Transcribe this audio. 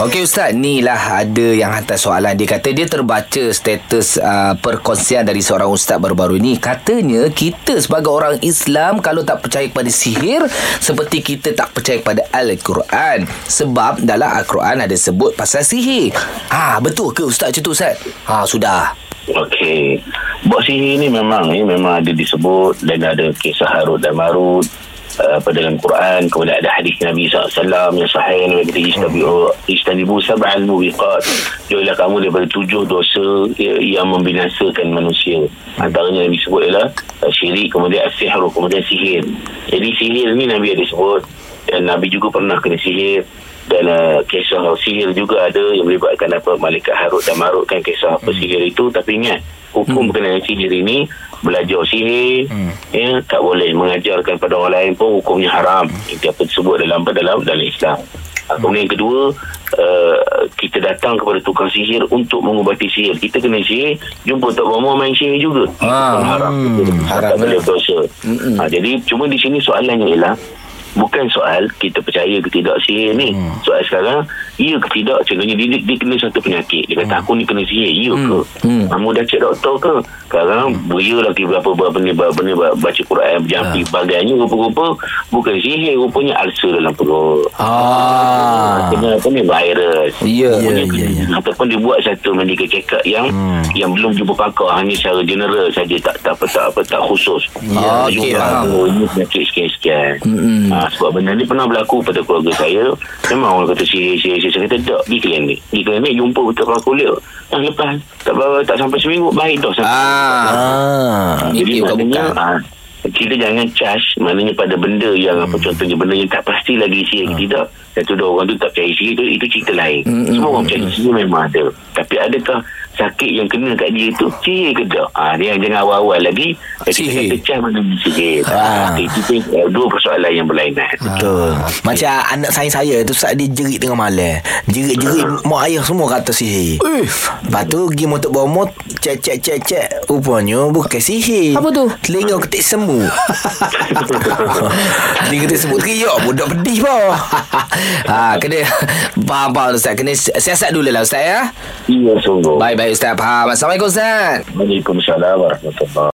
Okey Ustaz, ni lah ada yang hantar soalan. Dia kata dia terbaca status uh, perkongsian dari seorang Ustaz baru-baru ni. Katanya kita sebagai orang Islam kalau tak percaya kepada sihir seperti kita tak percaya kepada Al-Quran. Sebab dalam Al-Quran ada sebut pasal sihir. Ha, betul ke Ustaz macam tu Ustaz? Ha, sudah. Okey. Buat sihir ni memang ni memang ada disebut dan ada kisah Harut dan Marut uh, pada dalam Quran kemudian ada hadis Nabi SAW yang sahih Nabi kata istabi'u istanibu sab'al mubiqat. Jauhilah kamu daripada tujuh dosa yang membinasakan manusia. Antaranya Nabi sebut ialah uh, syirik kemudian asihru kemudian sihir. Jadi sihir ni Nabi ada sebut. Dan Nabi juga pernah kena sihir. Dan uh, kisah sihir juga ada yang melibatkan apa malaikat Harut dan Marut kan kisah apa sihir itu. Tapi ingat hukum hmm. berkenaan sihir ini belajar sihir hmm. ya tak boleh mengajarkan pada orang lain pun hukumnya haram itu apa disebut dalam dalam dalam Islam hmm. kemudian yang kedua uh, kita datang kepada tukang sihir untuk mengubati sihir kita kena sihir jumpa tak mau main sihir juga Ah, haram hmm, haram, tak boleh eh. dosa Mm-mm. ha, jadi cuma di sini soalannya ialah bukan soal kita percaya ke tidak sihir ni. Hmm. soal sekarang ya ke tidak? Contohnya dia, dia kena satu penyakit. Dia kata aku ni kena sihir ya ke? Hmm. kamu dah cek doktor ke? Sekarang hmm. buaya lagi berapa berapa ni berapa ni baca Quran berjampi sebagainya. Rupa-rupa bukan sihir rupanya ulcer dalam perut. Ah. Kena apa ni virus Ya. Rupanya ya, ya. ataupun dia buat satu medical check up yang hmm. yang belum jumpa pakar hanya secara general saja tak tak apa tak apa tak khusus Ya, okey, faham. oh, ini penyakit sekian-sekian Mm-mm. ha, sebab benda ni pernah berlaku pada keluarga saya memang orang kata sihir sihir sihir saya kata tak di klinik di klinik jumpa betul pakar kulit ah, lepas tak tak sampai seminggu baik dah sampai Ah. Ah. jadi maknanya ah, kita jangan charge maknanya pada benda yang apa contohnya benda yang tak pasti lagi sihir ke tidak satu dua orang tu tak percaya sihir tu itu cerita lain. Hmm, semua hmm, orang percaya sihir memang ada. Tapi adakah sakit yang kena kat dia tu sihir ke tak ah, dia yang jangan awal-awal lagi kita Sihir. kata charge mana ni sihir Ah. ah. itu tu eh, dua persoalan yang berlainan Betul. Macam anak saya saya tu saat dia jerit tengah malam. Jerit-jerit mak ayah semua kata sihir. Lepas tu pergi motor bawa mot cek cek cek cek rupanya bukan sihir. Apa tu? Telinga ketik semu. Telinga ketik semu. Teriak budak pedih bawah. ha, kena faham faham Ustaz. Kena siasat dulu lah Ustaz ya. iya sungguh Baik baik Ustaz faham. Assalamualaikum Ustaz. Waalaikumsalam warahmatullahi